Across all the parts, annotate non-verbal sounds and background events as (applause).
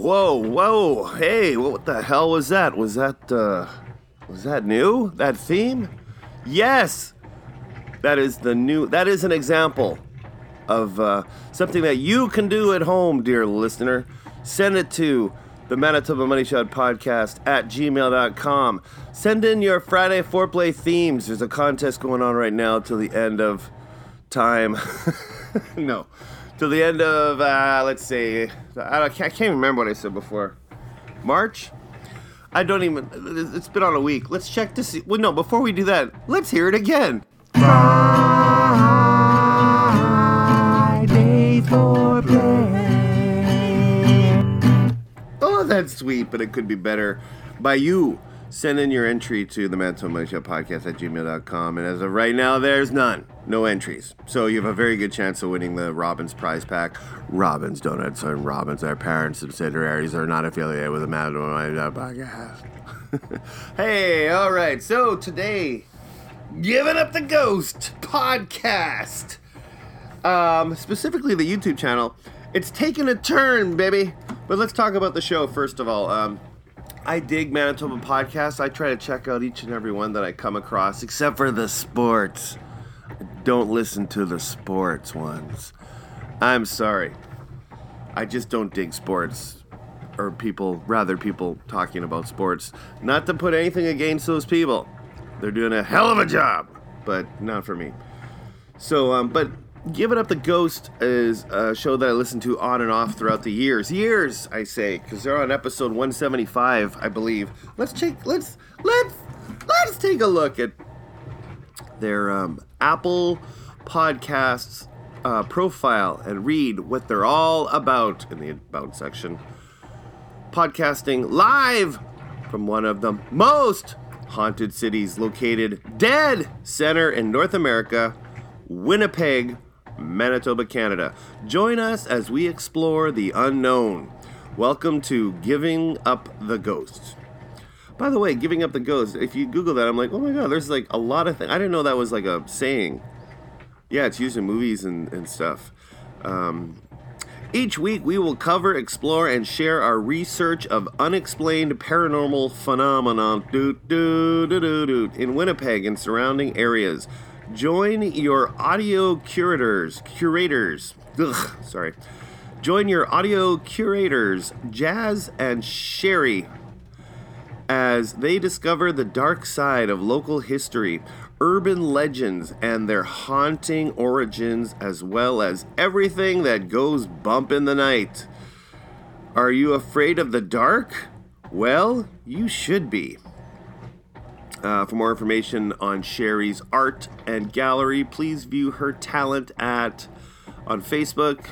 whoa, whoa! Hey, what the hell was that? Was that uh, was that new? That theme? Yes, that is the new. That is an example of uh, something that you can do at home, dear listener. Send it to the Manitoba Money Shot podcast at gmail.com. Send in your Friday foreplay themes. There's a contest going on right now till the end of time. (laughs) no, till the end of, uh, let's say, I, can't, I can't remember what I said before. March? I don't even, it's been on a week. Let's check to see. Well, no, before we do that, let's hear it again. Friday foreplay. Oh, that's sweet, but it could be better by you. Send in your entry to the Manitoba Money Shot podcast at gmail.com. And as of right now, there's none. No entries. So you have a very good chance of winning the Robin's prize pack. Robin's Donuts and Robin's, our parent subsidiaries, are not affiliated with the Manitoba Money Shot podcast. (laughs) hey, all right. So today, Giving Up the Ghost podcast. Um, specifically the YouTube channel. It's taken a turn, baby. But let's talk about the show first of all. Um, I dig Manitoba podcasts. I try to check out each and every one that I come across, except for the sports. I don't listen to the sports ones. I'm sorry. I just don't dig sports or people, rather, people talking about sports. Not to put anything against those people. They're doing a hell of a job, but not for me. So, um, but Give It Up the Ghost is a show that I listened to on and off throughout the years. Years, I say, because they're on episode 175, I believe. Let's take let's let's let's take a look at their um, Apple Podcasts uh, profile and read what they're all about in the about section. Podcasting live from one of the most haunted cities located dead center in North America, Winnipeg, Manitoba, Canada. Join us as we explore the unknown. Welcome to Giving Up the Ghost. By the way, Giving Up the Ghost, if you Google that, I'm like, oh my god, there's like a lot of things. I didn't know that was like a saying. Yeah, it's used in movies and, and stuff. Um, each week, we will cover, explore, and share our research of unexplained paranormal phenomenon in Winnipeg and surrounding areas. Join your audio curators, curators. Ugh, sorry. Join your audio curators, Jazz and Sherry, as they discover the dark side of local history, urban legends, and their haunting origins, as well as everything that goes bump in the night. Are you afraid of the dark? Well, you should be. Uh, for more information on Sherry's art and gallery, please view her talent at on Facebook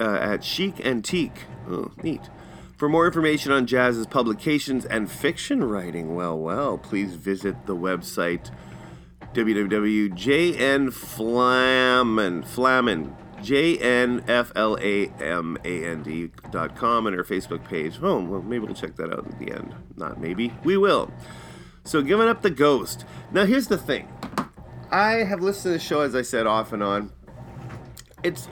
uh, at Chic Antique. Oh, neat. For more information on Jazz's publications and fiction writing, well, well, please visit the website www.jnflamand, and her Facebook page. Oh, well, maybe we'll check that out at the end. Not maybe. We will. So, giving up the ghost. Now, here's the thing. I have listened to the show, as I said, off and on. It's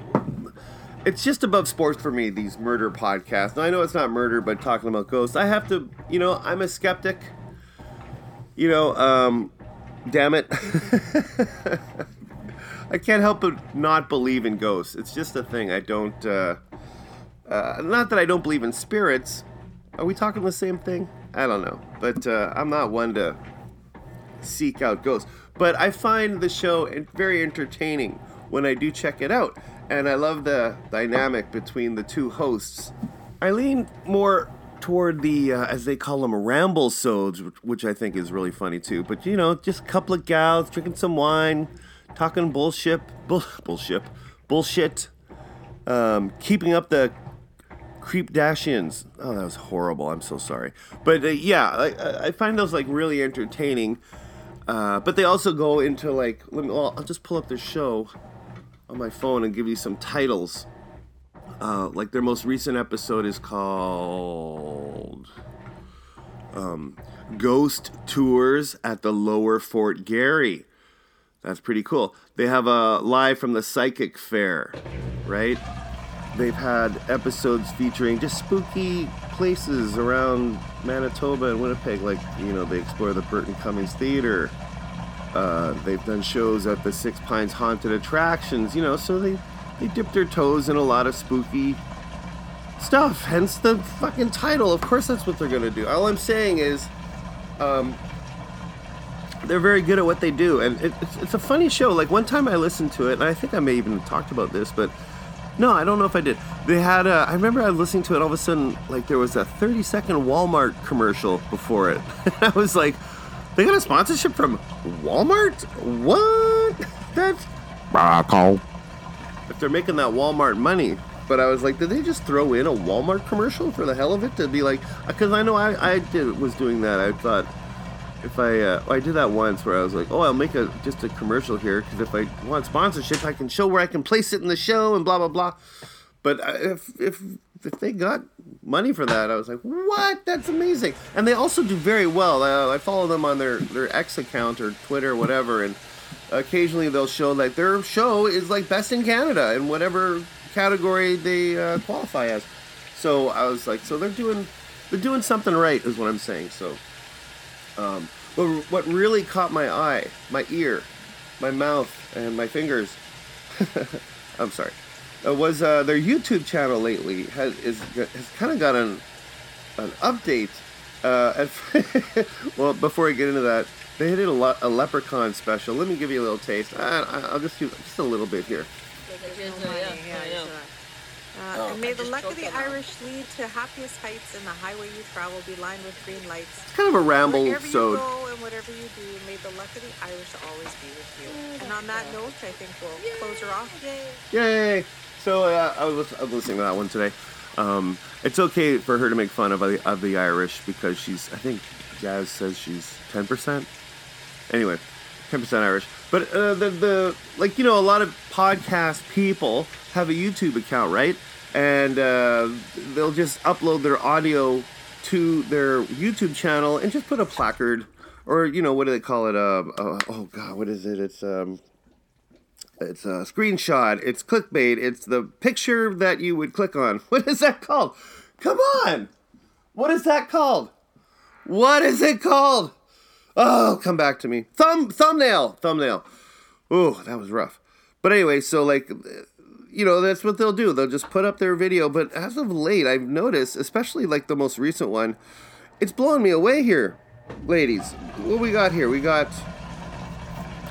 it's just above sports for me. These murder podcasts. Now, I know it's not murder, but talking about ghosts, I have to. You know, I'm a skeptic. You know, um, damn it. (laughs) I can't help but not believe in ghosts. It's just a thing. I don't. Uh, uh, not that I don't believe in spirits. Are we talking the same thing? I don't know, but uh, I'm not one to seek out ghosts. But I find the show very entertaining when I do check it out, and I love the dynamic between the two hosts. I lean more toward the, uh, as they call them, ramble sods, which I think is really funny too. But you know, just a couple of gals drinking some wine, talking bullshit, bull, (laughs) bullshit, bullshit, um, keeping up the Creep Dashians. Oh, that was horrible. I'm so sorry. But uh, yeah, I, I, find those like really entertaining. Uh, but they also go into like, let me, well, I'll just pull up their show on my phone and give you some titles. Uh, like their most recent episode is called um, Ghost Tours at the Lower Fort Garry. That's pretty cool. They have a live from the Psychic Fair, right? They've had episodes featuring just spooky places around Manitoba and Winnipeg, like you know they explore the Burton Cummings Theater. Uh, they've done shows at the Six Pines Haunted Attractions, you know, so they they dip their toes in a lot of spooky stuff. Hence the fucking title. Of course, that's what they're gonna do. All I'm saying is, um, they're very good at what they do, and it, it's, it's a funny show. Like one time I listened to it, and I think I may even talked about this, but no, I don't know if I did. They had a. I remember I was listening to it. All of a sudden, like there was a 30 second Walmart commercial before it. (laughs) I was like, they got a sponsorship from Walmart? What? (laughs) That's. If they're making that Walmart money. But I was like, did they just throw in a Walmart commercial for the hell of it to be like? Because I know I, I did was doing that. I thought if I uh, I did that once where I was like, oh, I'll make a just a commercial here because if I want sponsorship, I can show where I can place it in the show and blah blah blah. But uh, if if if they got money for that, I was like, what? That's amazing. And they also do very well. I follow them on their their X account or Twitter or whatever, and occasionally they'll show like their show is like best in Canada in whatever category they uh, qualify as. So I was like, so they're doing they're doing something right, is what I'm saying. So. Um, but what really caught my eye, my ear, my mouth, and my fingers, (laughs) I'm sorry, uh, was uh, their YouTube channel lately has is, has kind of got an an update. Uh, (laughs) well, before I get into that, they did a, le- a leprechaun special. Let me give you a little taste. I, will just do just a little bit here. And may the luck of the Irish lead to happiest heights and the highway you travel be lined with green lights. It's kind of a ramble, wherever so. you go and whatever you do, may the luck of the Irish always be with you. And on that note, I think we'll Yay. close her off. Yay! So uh, I, was, I was listening to that one today. Um, it's okay for her to make fun of the, of the Irish because she's, I think Jazz says she's 10%. Anyway, 10% Irish. But uh, the, the, like, you know, a lot of podcast people have a YouTube account, right? And uh, they'll just upload their audio to their YouTube channel and just put a placard or you know what do they call it? Uh, uh, oh god, what is it? It's um, it's a screenshot. It's clickbait. It's the picture that you would click on. (laughs) What is that called? Come on, what is that called? What is it called? Oh, come back to me. Thumb thumbnail thumbnail. Oh, that was rough. But anyway, so like you know, that's what they'll do. They'll just put up their video. But as of late, I've noticed, especially like the most recent one, it's blowing me away here, ladies. What we got here? We got.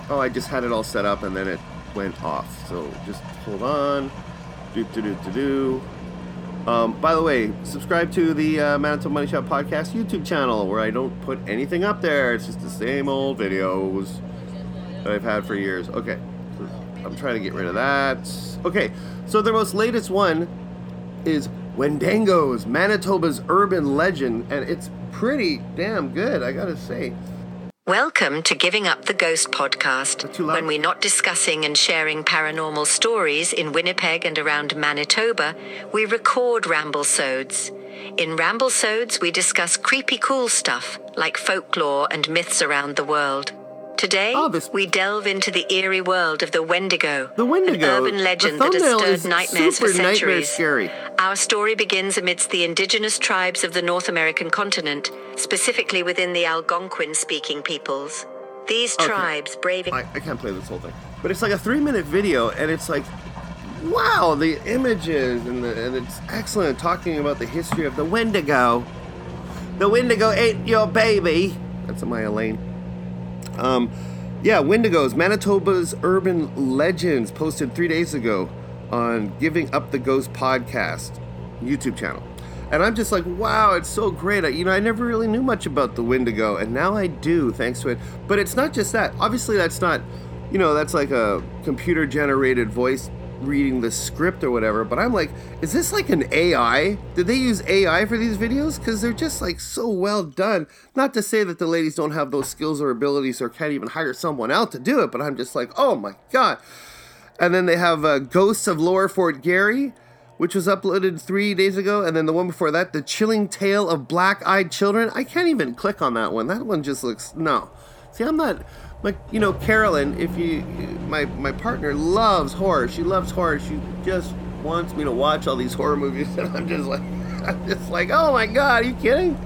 Oh, I just had it all set up and then it went off. So just hold on. Do do do do do. Um, by the way, subscribe to the uh, Manitoba Money Shot Podcast YouTube channel where I don't put anything up there. It's just the same old videos that I've had for years. Okay. I'm trying to get rid of that. Okay, so their most latest one is Wendigo's Manitoba's urban legend, and it's pretty damn good, I gotta say. Welcome to Giving Up the Ghost podcast, when we're not discussing and sharing paranormal stories in Winnipeg and around Manitoba, we record ramble sodes. In ramble sodes, we discuss creepy cool stuff like folklore and myths around the world. Today, oh, this... we delve into the eerie world of the Wendigo. The Wendigo, an urban legend that has stirred nightmares for centuries. Our story begins amidst the indigenous tribes of the North American continent, specifically within the Algonquin-speaking peoples. These okay. tribes braving. I, I can't play this whole thing, but it's like a three-minute video, and it's like, wow, the images and the, and it's excellent talking about the history of the Wendigo. The Wendigo ate your baby. That's Maya Lane. Um, yeah, Wendigos, Manitoba's urban legends, posted three days ago on Giving Up the Ghost podcast YouTube channel. And I'm just like, wow, it's so great. I, you know, I never really knew much about the Wendigo, and now I do thanks to it. But it's not just that. Obviously, that's not, you know, that's like a computer generated voice reading the script or whatever, but I'm like, is this like an AI? Did they use AI for these videos? Because they're just like so well done. Not to say that the ladies don't have those skills or abilities or can't even hire someone out to do it, but I'm just like, oh my god. And then they have uh, Ghosts of Lower Fort Garry, which was uploaded three days ago, and then the one before that, The Chilling Tale of Black Eyed Children. I can't even click on that one. That one just looks no. See, I'm not like you know Carolyn, if you my my partner loves horror. She loves horror. She just wants me to watch all these horror movies, (laughs) and I'm just like, (laughs) I'm just like, oh my god, are you kidding?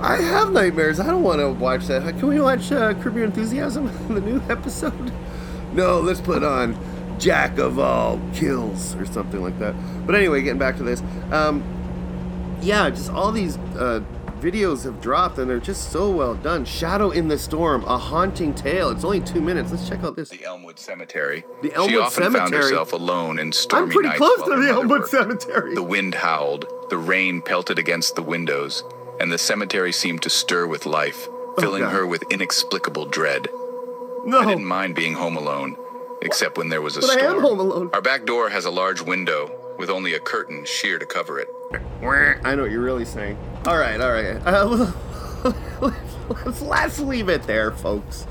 I have nightmares. I don't want to watch that. Can we watch uh, Curb Your Enthusiasm, (laughs) the new episode? No, let's put on Jack of All Kills or something like that. But anyway, getting back to this. Um, yeah, just all these uh, videos have dropped and they're just so well done. Shadow in the Storm, a haunting tale. It's only two minutes. Let's check out this. The Elmwood Cemetery. The Elmwood she often Cemetery. found herself alone in stormy I'm pretty nights close to the Elmwood worked. Cemetery. The wind howled, the rain pelted against the windows, and the cemetery seemed to stir with life, oh, filling Oh, her with inexplicable dread. no. I didn't mind being home alone, except when there was a But I storm. am home alone. Our back door has a large window with only a curtain sheer to cover it. I know what you're really saying. All right, all right. Uh, (laughs) let's, let's leave it there, folks.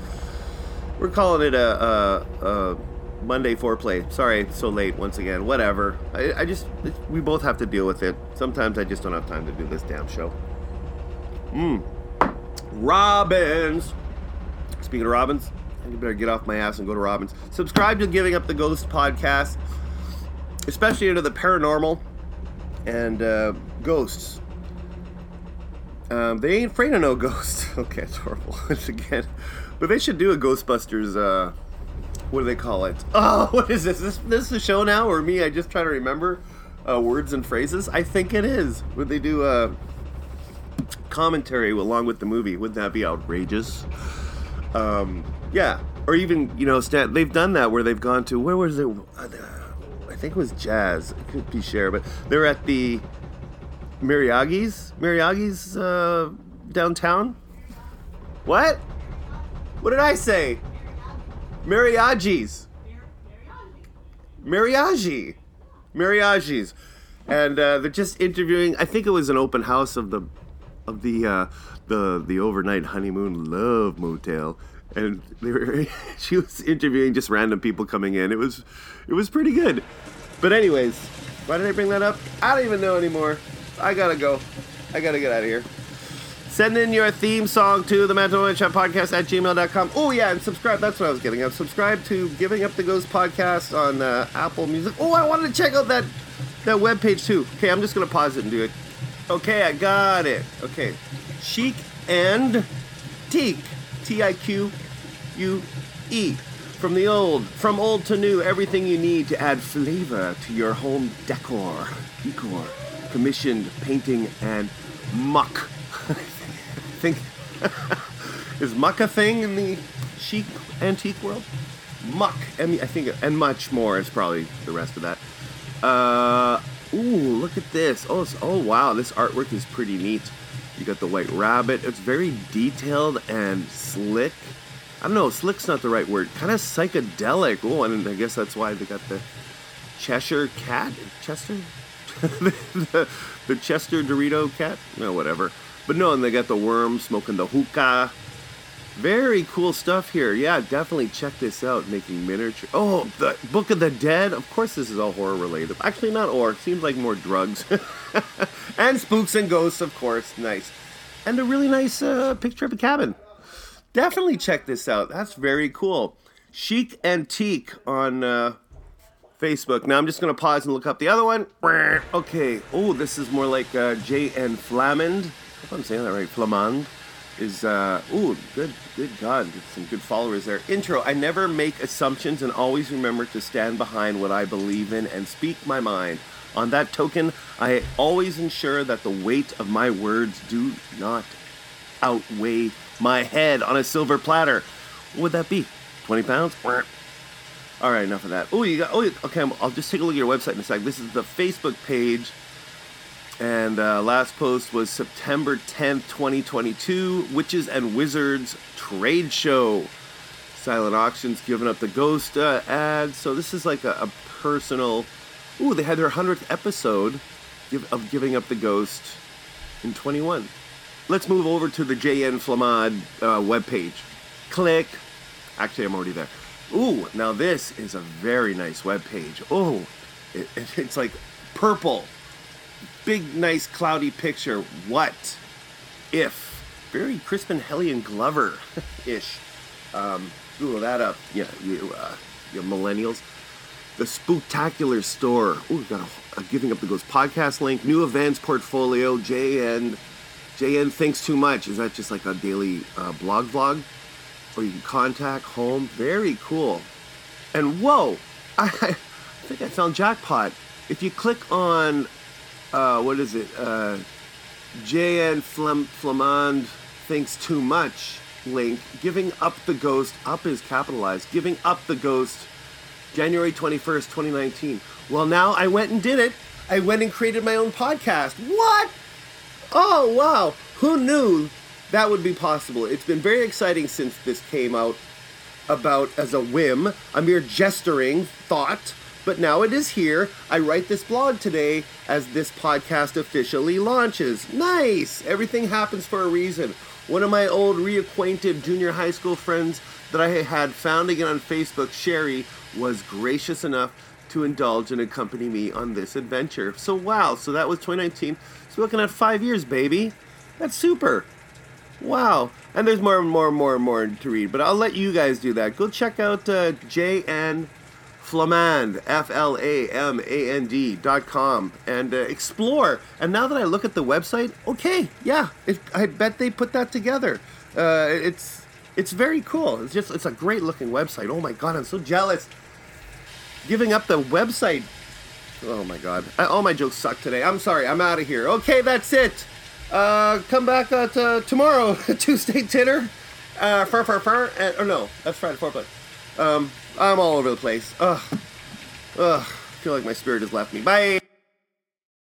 We're calling it a, a, a Monday foreplay. Sorry, so late once again. Whatever. I, I just, we both have to deal with it. Sometimes I just don't have time to do this damn show. Mmm. Robin's. Speaking of Robin's, you better get off my ass and go to Robin's. Subscribe to Giving Up the Ghost podcast, especially into the paranormal and uh, ghosts. Um, they ain't afraid of no (laughs) ghosts. okay, it's horrible (laughs) once again, but they should do a Ghostbusters. Uh, what do they call it? (laughs) Oh, what is this? This this is a show now, or me? I just try to remember uh, words and phrases. I think it is. Would they do a commentary along with the movie? Wouldn't that be outrageous? Um, yeah, or even you know, Stan, they've done that where they've gone to where was it? I think it was Jazz. It could be Cher, but they're at the Miriagi's. Miriagi's uh, downtown. What? What did I say? Mariaggi's. Mariaggi. Mariaggi's. And uh, they're just interviewing. I think it was an open house of the of the uh, the the overnight honeymoon love motel, and they were (laughs) she was interviewing just random people coming in. It was it was pretty good. But anyways, why did I bring that up? I don't even know anymore. I gotta go. I gotta get out of here. Send in your theme song to the Mental Witch Podcast at gmail.com. Oh, yeah, and subscribe. That's what I was getting at. Subscribe to Giving Up the Ghost podcast on uh, Apple Music. Oh, I wanted to check out that, that webpage too. Okay, I'm just going to pause it and do it. Okay, I got it. Okay. Chic and Teak. T I Q U E. From the old, from old to new, everything you need to add flavor to your home decor. Decor. Commissioned painting and muck. I (laughs) think (laughs) is muck a thing in the chic antique world? Muck, I mean, I think, and much more is probably the rest of that. Uh, ooh, look at this. Oh, oh wow, this artwork is pretty neat. You got the white rabbit. It's very detailed and slick. I don't know, slick's not the right word. Kind of psychedelic. Oh, and I guess that's why they got the Cheshire cat. Chester? (laughs) the, the Chester Dorito cat? No, whatever. But no, and they got the worm smoking the hookah. Very cool stuff here. Yeah, definitely check this out. Making miniature. Oh, the Book of the Dead. Of course, this is all horror related. Actually, not or. Seems like more drugs. (laughs) and spooks and ghosts, of course. Nice. And a really nice uh, picture of a cabin. Definitely check this out. That's very cool. Chic Antique on uh, Facebook. Now I'm just gonna pause and look up the other one. Okay. Oh, this is more like uh, J. N. Flamand. If I'm saying that right, Flamand is. Uh, ooh, good. Good God, some good followers there. Intro. I never make assumptions and always remember to stand behind what I believe in and speak my mind. On that token, I always ensure that the weight of my words do not outweigh my head on a silver platter. What would that be? 20 pounds? All right, enough of that. Oh, you got. Oh, okay. I'll just take a look at your website in a sec. This is the Facebook page, and uh, last post was September 10th, 2022. Witches and Wizards Trade Show. Silent auctions giving up the ghost uh, ad. So this is like a, a personal. Ooh, they had their hundredth episode give, of giving up the ghost in 21. Let's move over to the JN Flamand uh, webpage. Click. Actually, I'm already there. Ooh, now this is a very nice webpage. Oh, it, it- (laughs) it's like purple. Big, nice, cloudy picture. What if? Very Crispin Hellion Glover ish. Um, Google that up. Yeah, you, uh, you millennials. the Spooktacular Store. Ooh, we've got a, a Giving Up the Ghost podcast link, new events portfolio, JN. JN Thinks Too Much. Is that just like a daily uh, blog vlog? Or you can contact home. Very cool. And whoa, (laughs) I, I think I found jackpot. If you click on, uh, what is it? Uh, JN Flam- Flamand Thinks Too Much link, Giving Up the Ghost, up is capitalized, Giving Up the Ghost, January 21st, 2019. Well, now I went and did it. I went and created my own podcast. What? Oh, wow. Who knew that would be possible? It's been very exciting since this came out about as a whim, a mere gesturing thought. But now it is here. I write this blog today as this podcast officially launches. Nice! Everything happens for a reason. One of my old reacquainted junior high school friends that I had found again on Facebook, Sherry, was gracious enough to indulge and accompany me on this adventure. So, wow, so that was 2019. So, looking at five years, baby. That's super. Wow. And there's more and more and more and more to read, but I'll let you guys do that. Go check out uh, JN Flamand, F L A M A N D dot com, and uh, explore. And now that I look at the website, okay, yeah, it, I bet they put that together. Uh, it's it's very cool. It's just it's a great looking website. Oh my god, I'm so jealous. Giving up the website. Oh my god, I, all my jokes suck today. I'm sorry. I'm out of here. Okay, that's it. Uh, come back uh, tomorrow, (laughs) Tuesday Titter. Uh, fur, fur, fur. And, or no, that's Friday Foreplay. Um, I'm all over the place. Ugh. Ugh. I feel like my spirit has left me. Bye.